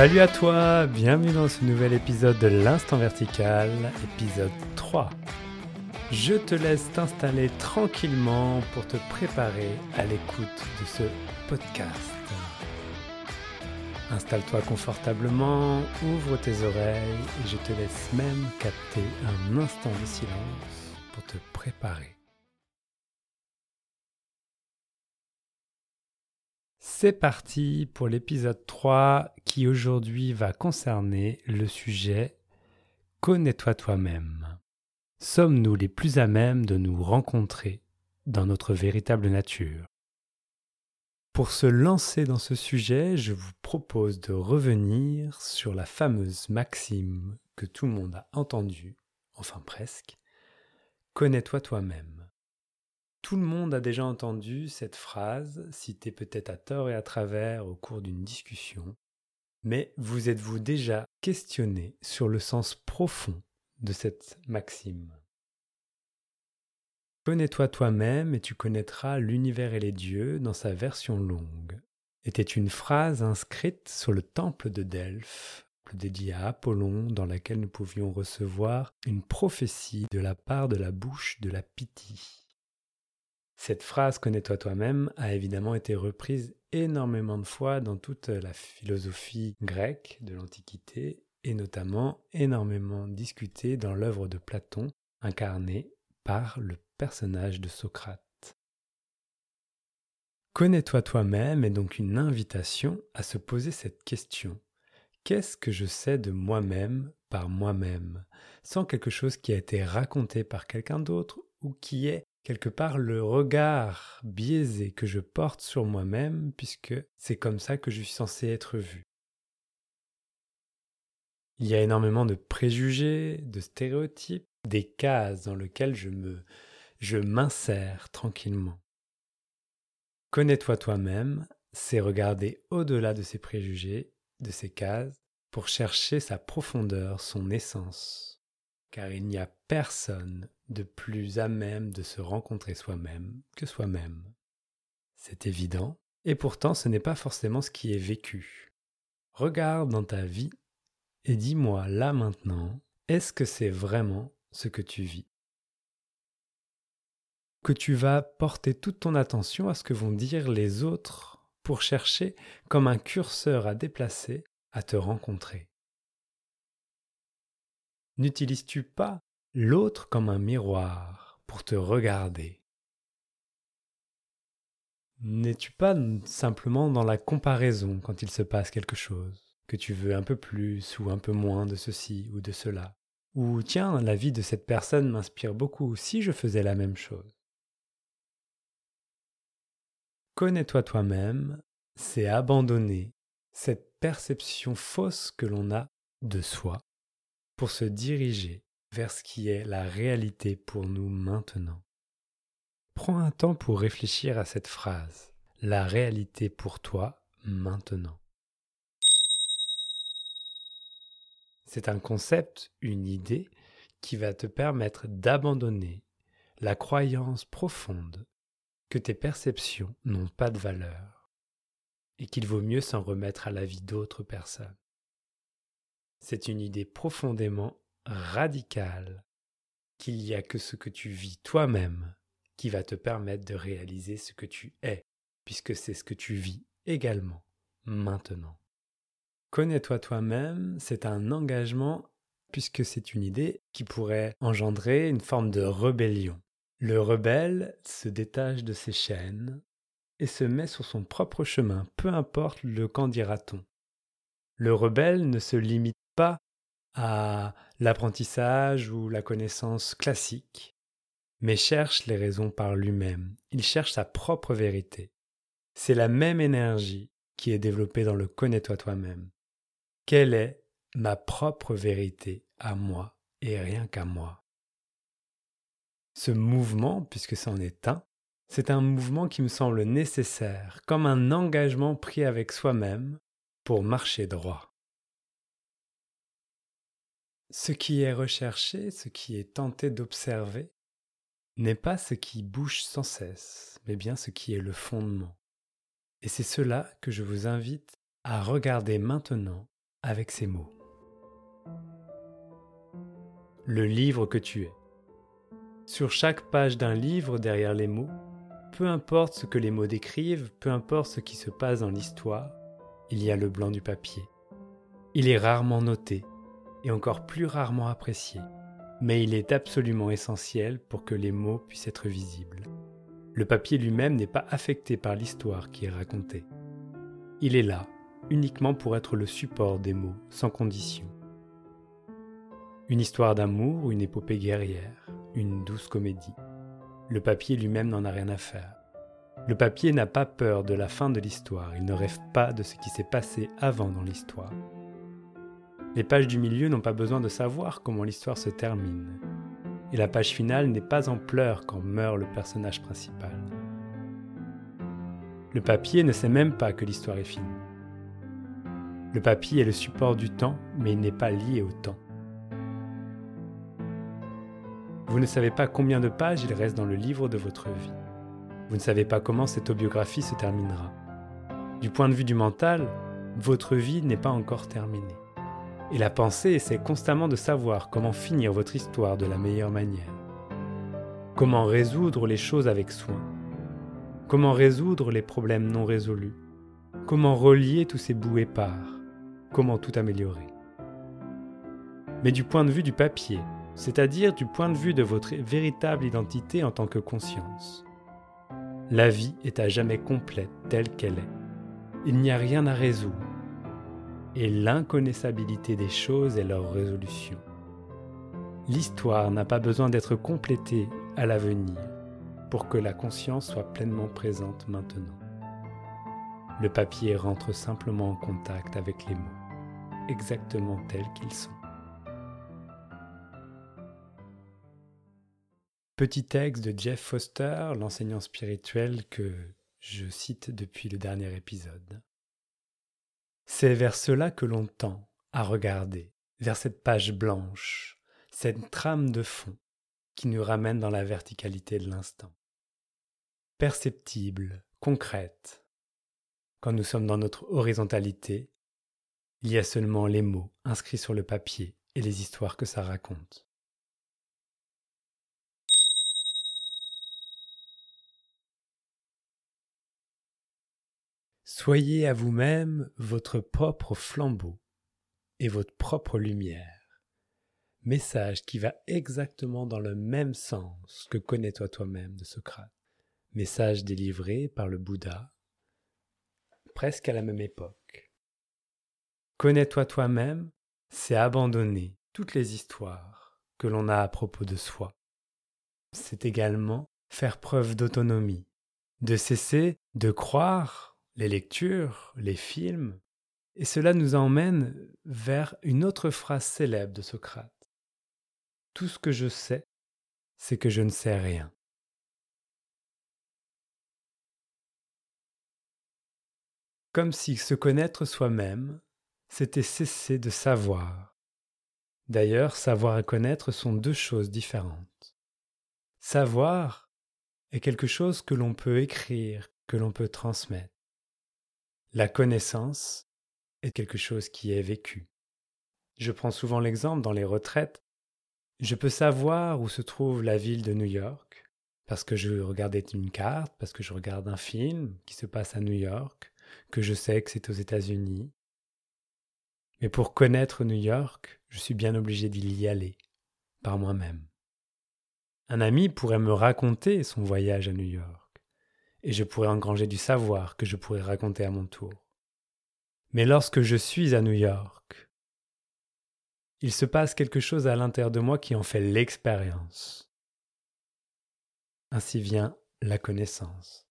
Salut à toi, bienvenue dans ce nouvel épisode de l'Instant Vertical, épisode 3. Je te laisse t'installer tranquillement pour te préparer à l'écoute de ce podcast. Installe-toi confortablement, ouvre tes oreilles et je te laisse même capter un instant de silence pour te préparer. C'est parti pour l'épisode 3 qui aujourd'hui va concerner le sujet Connais-toi toi-même. Sommes-nous les plus à même de nous rencontrer dans notre véritable nature? Pour se lancer dans ce sujet, je vous propose de revenir sur la fameuse maxime que tout le monde a entendue, enfin presque, Connais-toi toi-même. Tout le monde a déjà entendu cette phrase, citée peut-être à tort et à travers au cours d'une discussion, mais vous êtes-vous déjà questionné sur le sens profond de cette maxime? Connais-toi toi-même et tu connaîtras l'univers et les dieux dans sa version longue. Était une phrase inscrite sur le temple de Delphes, dédié à Apollon, dans laquelle nous pouvions recevoir une prophétie de la part de la bouche de la Pythie. Cette phrase Connais-toi toi-même a évidemment été reprise énormément de fois dans toute la philosophie grecque de l'Antiquité et notamment énormément discutée dans l'œuvre de Platon incarnée par le personnage de Socrate. Connais-toi toi-même est donc une invitation à se poser cette question. Qu'est-ce que je sais de moi-même par moi-même, sans quelque chose qui a été raconté par quelqu'un d'autre ou qui est quelque part le regard biaisé que je porte sur moi-même, puisque c'est comme ça que je suis censé être vu. Il y a énormément de préjugés, de stéréotypes, des cases dans lesquelles je me je m'insère tranquillement. Connais-toi toi-même, c'est regarder au-delà de ces préjugés, de ces cases, pour chercher sa profondeur, son essence, car il n'y a personne de plus à même de se rencontrer soi-même que soi-même. C'est évident, et pourtant ce n'est pas forcément ce qui est vécu. Regarde dans ta vie et dis-moi là maintenant, est-ce que c'est vraiment ce que tu vis? Que tu vas porter toute ton attention à ce que vont dire les autres pour chercher, comme un curseur à déplacer, à te rencontrer. N'utilises-tu pas l'autre comme un miroir pour te regarder? N'es-tu pas simplement dans la comparaison quand il se passe quelque chose, que tu veux un peu plus ou un peu moins de ceci ou de cela? Ou tiens, la vie de cette personne m'inspire beaucoup si je faisais la même chose. Connais-toi toi-même, c'est abandonner cette perception fausse que l'on a de soi pour se diriger vers ce qui est la réalité pour nous maintenant. Prends un temps pour réfléchir à cette phrase, la réalité pour toi maintenant. C'est un concept, une idée qui va te permettre d'abandonner la croyance profonde que tes perceptions n'ont pas de valeur et qu'il vaut mieux s'en remettre à la vie d'autres personnes. C'est une idée profondément radical qu'il n'y a que ce que tu vis toi-même qui va te permettre de réaliser ce que tu es, puisque c'est ce que tu vis également maintenant. Connais-toi toi-même, c'est un engagement puisque c'est une idée qui pourrait engendrer une forme de rébellion. Le rebelle se détache de ses chaînes et se met sur son propre chemin, peu importe le qu'en dira-t-on. Le rebelle ne se limite pas à l'apprentissage ou la connaissance classique, mais cherche les raisons par lui-même, il cherche sa propre vérité. C'est la même énergie qui est développée dans le connais-toi toi-même. Quelle est ma propre vérité à moi et rien qu'à moi? Ce mouvement, puisque c'en est un, c'est un mouvement qui me semble nécessaire, comme un engagement pris avec soi-même pour marcher droit. Ce qui est recherché, ce qui est tenté d'observer, n'est pas ce qui bouge sans cesse, mais bien ce qui est le fondement. Et c'est cela que je vous invite à regarder maintenant avec ces mots. Le livre que tu es. Sur chaque page d'un livre, derrière les mots, peu importe ce que les mots décrivent, peu importe ce qui se passe dans l'histoire, il y a le blanc du papier. Il est rarement noté et encore plus rarement apprécié, mais il est absolument essentiel pour que les mots puissent être visibles. Le papier lui-même n'est pas affecté par l'histoire qui est racontée. Il est là uniquement pour être le support des mots, sans condition. Une histoire d'amour ou une épopée guerrière, une douce comédie. Le papier lui-même n'en a rien à faire. Le papier n'a pas peur de la fin de l'histoire, il ne rêve pas de ce qui s'est passé avant dans l'histoire. Les pages du milieu n'ont pas besoin de savoir comment l'histoire se termine. Et la page finale n'est pas en pleurs quand meurt le personnage principal. Le papier ne sait même pas que l'histoire est finie. Le papier est le support du temps, mais il n'est pas lié au temps. Vous ne savez pas combien de pages il reste dans le livre de votre vie. Vous ne savez pas comment cette autobiographie se terminera. Du point de vue du mental, votre vie n'est pas encore terminée. Et la pensée essaie constamment de savoir comment finir votre histoire de la meilleure manière. Comment résoudre les choses avec soin. Comment résoudre les problèmes non résolus. Comment relier tous ces bouts épars. Comment tout améliorer. Mais du point de vue du papier, c'est-à-dire du point de vue de votre véritable identité en tant que conscience. La vie est à jamais complète telle qu'elle est. Il n'y a rien à résoudre. Et l'inconnaissabilité des choses est leur résolution. L'histoire n'a pas besoin d'être complétée à l'avenir pour que la conscience soit pleinement présente maintenant. Le papier rentre simplement en contact avec les mots, exactement tels qu'ils sont. Petit texte de Jeff Foster, l'enseignant spirituel que je cite depuis le dernier épisode. C'est vers cela que l'on tend à regarder, vers cette page blanche, cette trame de fond qui nous ramène dans la verticalité de l'instant. Perceptible, concrète. Quand nous sommes dans notre horizontalité, il y a seulement les mots inscrits sur le papier et les histoires que ça raconte. Soyez à vous-même votre propre flambeau et votre propre lumière. Message qui va exactement dans le même sens que connais-toi toi-même de Socrate. Message délivré par le Bouddha presque à la même époque. Connais-toi toi-même, c'est abandonner toutes les histoires que l'on a à propos de soi. C'est également faire preuve d'autonomie, de cesser de croire les lectures, les films, et cela nous emmène vers une autre phrase célèbre de Socrate. Tout ce que je sais, c'est que je ne sais rien. Comme si se connaître soi-même, c'était cesser de savoir. D'ailleurs, savoir et connaître sont deux choses différentes. Savoir est quelque chose que l'on peut écrire, que l'on peut transmettre. La connaissance est quelque chose qui est vécu. Je prends souvent l'exemple dans les retraites. Je peux savoir où se trouve la ville de New York parce que je regardais une carte, parce que je regarde un film qui se passe à New York, que je sais que c'est aux États-Unis. Mais pour connaître New York, je suis bien obligé d'y aller, par moi-même. Un ami pourrait me raconter son voyage à New York et je pourrais engranger du savoir que je pourrais raconter à mon tour. Mais lorsque je suis à New York, il se passe quelque chose à l'intérieur de moi qui en fait l'expérience. Ainsi vient la connaissance.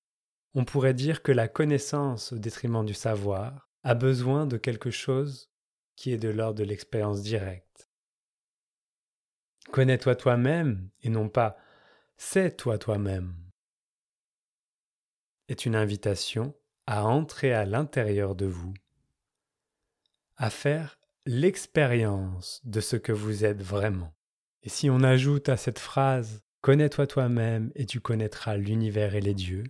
On pourrait dire que la connaissance, au détriment du savoir, a besoin de quelque chose qui est de l'ordre de l'expérience directe. Connais-toi toi-même et non pas sais-toi toi-même est une invitation à entrer à l'intérieur de vous, à faire l'expérience de ce que vous êtes vraiment. Et si on ajoute à cette phrase Connais-toi toi-même et tu connaîtras l'univers et les dieux,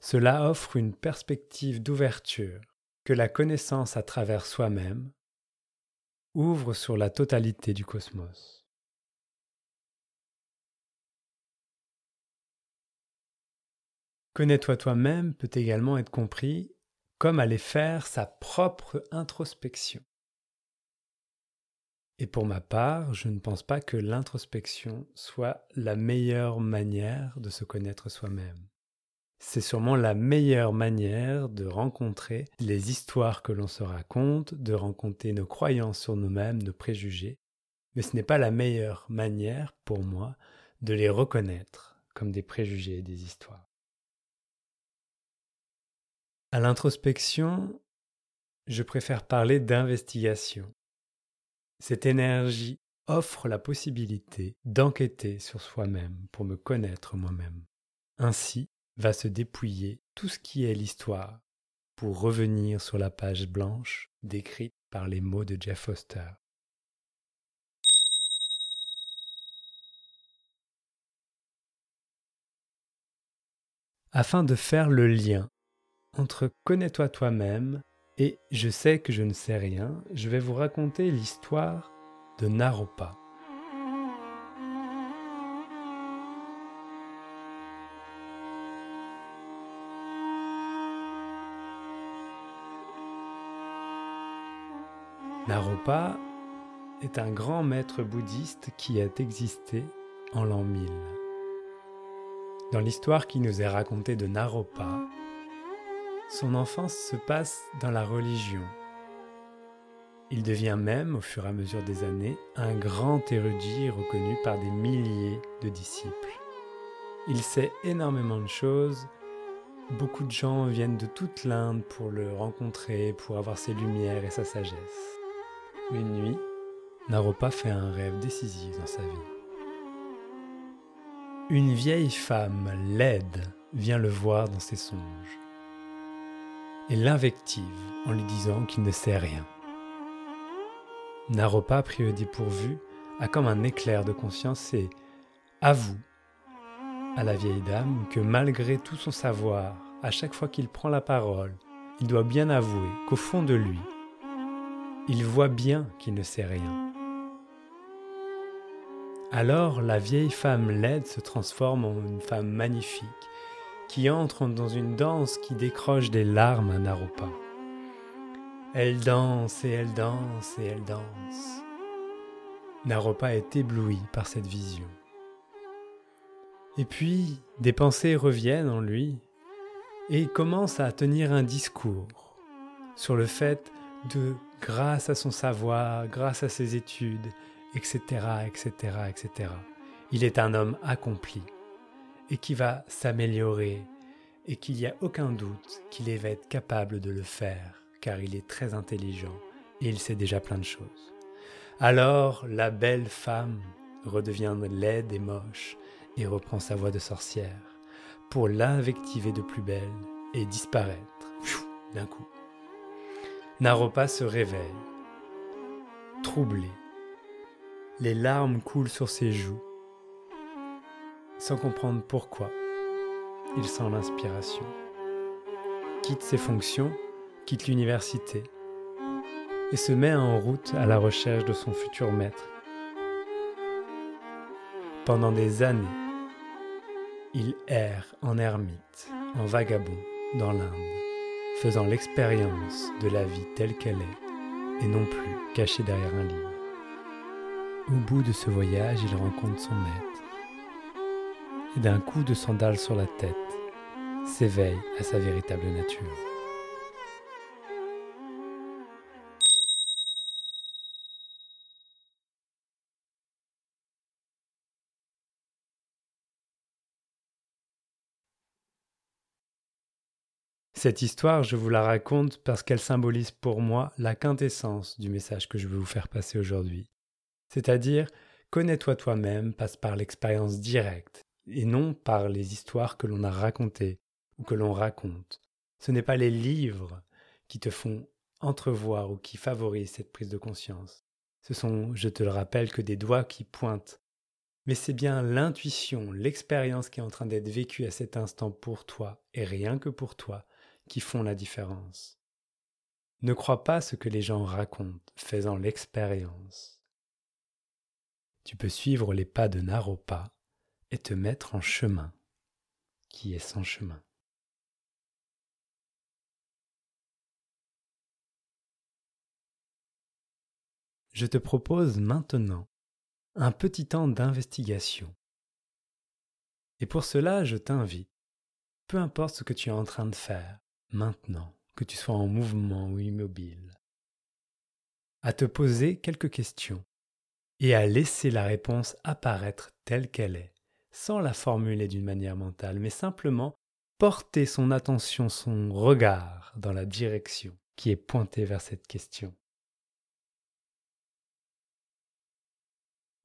cela offre une perspective d'ouverture que la connaissance à travers soi-même ouvre sur la totalité du cosmos. Connais-toi toi-même peut également être compris comme aller faire sa propre introspection. Et pour ma part, je ne pense pas que l'introspection soit la meilleure manière de se connaître soi-même. C'est sûrement la meilleure manière de rencontrer les histoires que l'on se raconte, de rencontrer nos croyances sur nous-mêmes, nos préjugés, mais ce n'est pas la meilleure manière pour moi de les reconnaître comme des préjugés et des histoires. À l'introspection, je préfère parler d'investigation. Cette énergie offre la possibilité d'enquêter sur soi-même pour me connaître moi-même. Ainsi va se dépouiller tout ce qui est l'histoire pour revenir sur la page blanche décrite par les mots de Jeff Foster. Afin de faire le lien entre connais-toi toi-même et je sais que je ne sais rien, je vais vous raconter l'histoire de Naropa. Naropa est un grand maître bouddhiste qui a existé en l'an 1000. Dans l'histoire qui nous est racontée de Naropa, son enfance se passe dans la religion. Il devient même, au fur et à mesure des années, un grand érudit reconnu par des milliers de disciples. Il sait énormément de choses. Beaucoup de gens viennent de toute l'Inde pour le rencontrer, pour avoir ses lumières et sa sagesse. Une nuit, Naropa fait un rêve décisif dans sa vie. Une vieille femme laide vient le voir dans ses songes et l'invective en lui disant qu'il ne sait rien. Naropa, pris au dépourvu, a comme un éclair de conscience et avoue à la vieille dame que malgré tout son savoir, à chaque fois qu'il prend la parole, il doit bien avouer qu'au fond de lui, il voit bien qu'il ne sait rien. Alors la vieille femme laide se transforme en une femme magnifique qui entre dans une danse qui décroche des larmes à Naropa. Elle danse et elle danse et elle danse. Naropa est ébloui par cette vision. Et puis, des pensées reviennent en lui et il commence à tenir un discours sur le fait de, grâce à son savoir, grâce à ses études, etc., etc., etc., il est un homme accompli et qui va s'améliorer et qu'il n'y a aucun doute qu'il va être capable de le faire car il est très intelligent et il sait déjà plein de choses. Alors la belle femme redevient laide et moche et reprend sa voix de sorcière pour l'invectiver de plus belle et disparaître d'un coup. Naropa se réveille, troublé. Les larmes coulent sur ses joues sans comprendre pourquoi. Il sent l'inspiration. Quitte ses fonctions, quitte l'université et se met en route à la recherche de son futur maître. Pendant des années, il erre en ermite, en vagabond, dans l'Inde, faisant l'expérience de la vie telle qu'elle est, et non plus caché derrière un livre. Au bout de ce voyage, il rencontre son maître, et d'un coup de sandale sur la tête, s'éveille à sa véritable nature. Cette histoire, je vous la raconte parce qu'elle symbolise pour moi la quintessence du message que je veux vous faire passer aujourd'hui. C'est-à-dire, connais-toi toi-même passe par l'expérience directe, et non par les histoires que l'on a racontées ou que l'on raconte. Ce n'est pas les livres qui te font entrevoir ou qui favorisent cette prise de conscience. Ce sont, je te le rappelle, que des doigts qui pointent. Mais c'est bien l'intuition, l'expérience qui est en train d'être vécue à cet instant pour toi, et rien que pour toi, qui font la différence. Ne crois pas ce que les gens racontent, faisant l'expérience. Tu peux suivre les pas de Naropa et te mettre en chemin, qui est son chemin. Je te propose maintenant un petit temps d'investigation. Et pour cela, je t'invite, peu importe ce que tu es en train de faire maintenant, que tu sois en mouvement ou immobile, à te poser quelques questions et à laisser la réponse apparaître telle qu'elle est, sans la formuler d'une manière mentale, mais simplement porter son attention, son regard dans la direction qui est pointée vers cette question.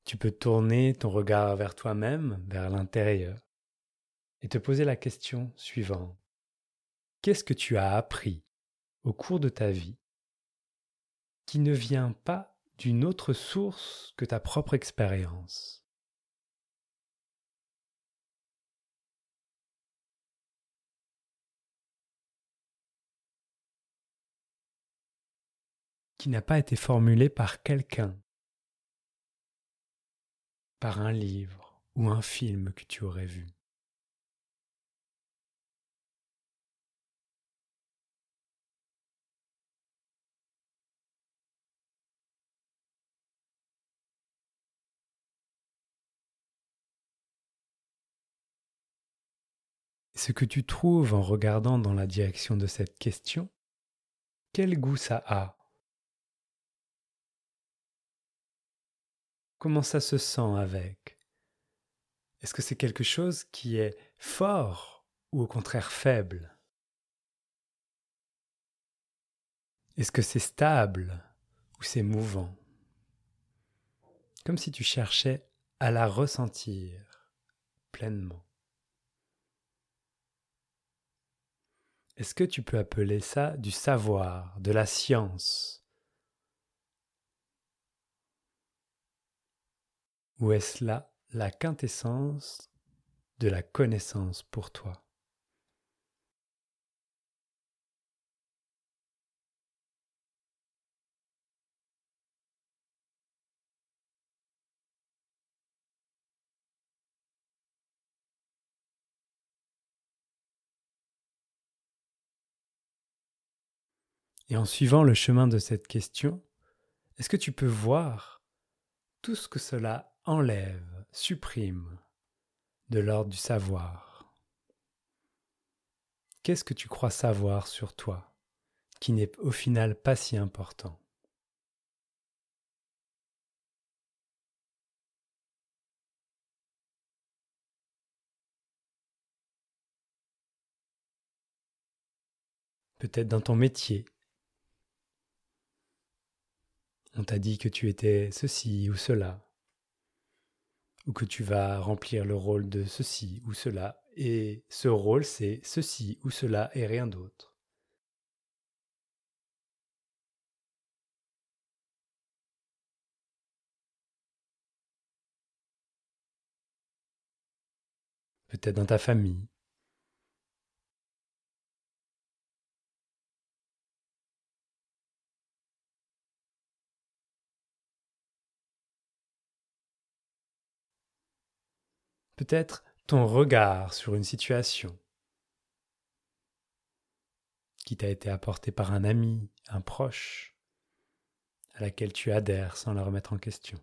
Tu peux tourner ton regard vers toi-même, vers l'intérieur, et te poser la question suivante. Qu'est-ce que tu as appris au cours de ta vie qui ne vient pas d'une autre source que ta propre expérience? Qui n'a pas été formulé par quelqu'un, par un livre ou un film que tu aurais vu. ce que tu trouves en regardant dans la direction de cette question, quel goût ça a Comment ça se sent avec? Est-ce que c'est quelque chose qui est fort ou au contraire faible? Est-ce que c'est stable ou c'est mouvant? Comme si tu cherchais à la ressentir pleinement. Est-ce que tu peux appeler ça du savoir, de la science? Ou est-ce là la quintessence de la connaissance pour toi? Et en suivant le chemin de cette question, est-ce que tu peux voir tout ce que cela enlève, supprime de l'ordre du savoir. Qu'est-ce que tu crois savoir sur toi qui n'est au final pas si important? Peut-être dans ton métier, on t'a dit que tu étais ceci ou cela, ou que tu vas remplir le rôle de ceci ou cela, et ce rôle c'est ceci ou cela et rien d'autre. Peut-être dans ta famille, peut-être ton regard sur une situation qui t'a été apportée par un ami, un proche, à laquelle tu adhères sans la remettre en question.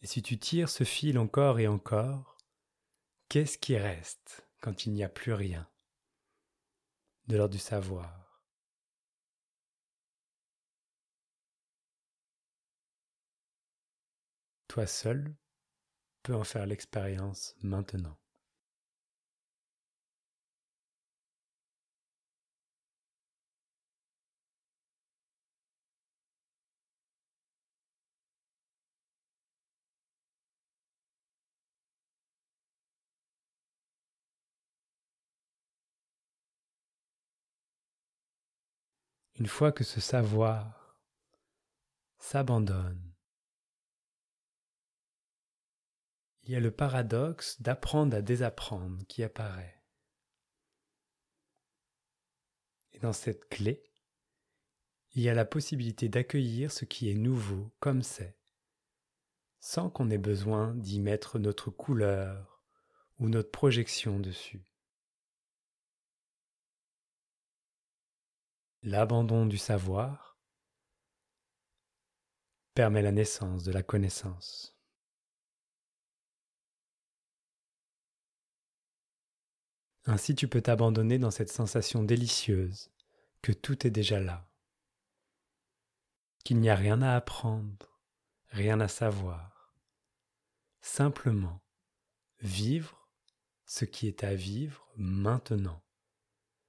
Et si tu tires ce fil encore et encore, Qu'est-ce qui reste quand il n'y a plus rien de l'ordre du savoir? Toi seul peux en faire l'expérience maintenant. Une fois que ce savoir s'abandonne, il y a le paradoxe d'apprendre à désapprendre qui apparaît. Et dans cette clé, il y a la possibilité d'accueillir ce qui est nouveau comme c'est, sans qu'on ait besoin d'y mettre notre couleur ou notre projection dessus. L'abandon du savoir permet la naissance de la connaissance. Ainsi tu peux t'abandonner dans cette sensation délicieuse que tout est déjà là, qu'il n'y a rien à apprendre, rien à savoir, simplement vivre ce qui est à vivre maintenant,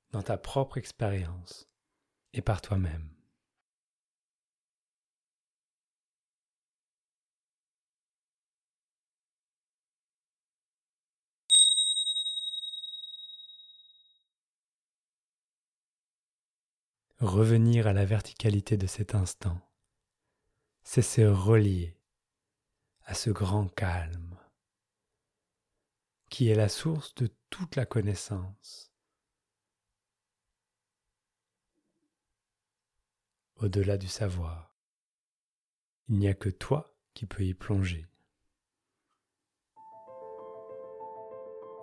dans ta propre expérience et par toi-même. Revenir à la verticalité de cet instant, c'est se relier à ce grand calme qui est la source de toute la connaissance. Au-delà du savoir, il n'y a que toi qui peux y plonger.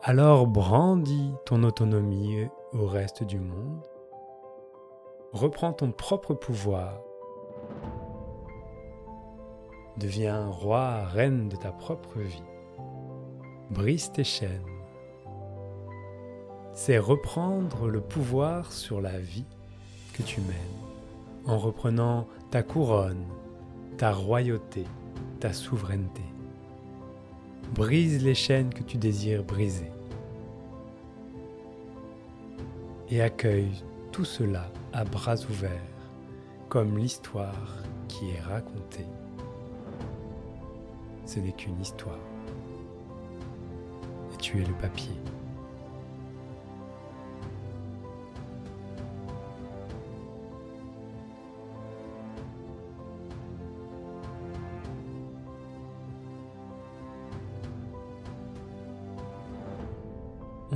Alors brandis ton autonomie au reste du monde reprends ton propre pouvoir. Deviens roi, reine de ta propre vie. Brise tes chaînes. C'est reprendre le pouvoir sur la vie que tu mènes en reprenant ta couronne, ta royauté, ta souveraineté. Brise les chaînes que tu désires briser et accueille tout cela à bras ouverts, comme l'histoire qui est racontée. Ce n'est qu'une histoire. Et tu es le papier.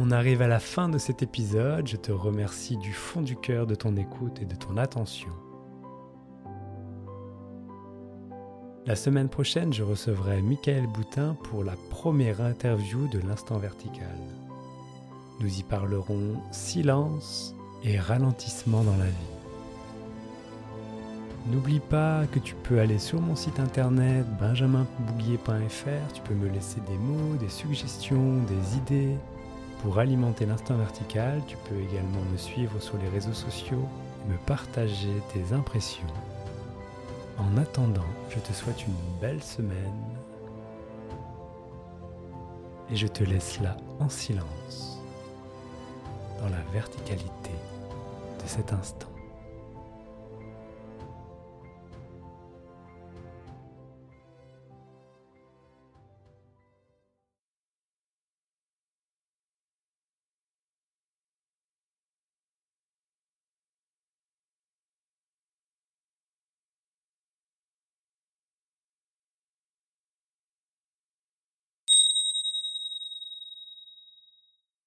On arrive à la fin de cet épisode, je te remercie du fond du cœur de ton écoute et de ton attention. La semaine prochaine, je recevrai Michael Boutin pour la première interview de l'instant vertical. Nous y parlerons silence et ralentissement dans la vie. N'oublie pas que tu peux aller sur mon site internet benjaminbouguier.fr, tu peux me laisser des mots, des suggestions, des idées, pour alimenter l'instant vertical, tu peux également me suivre sur les réseaux sociaux me partager tes impressions. En attendant, je te souhaite une belle semaine et je te laisse là en silence, dans la verticalité de cet instant.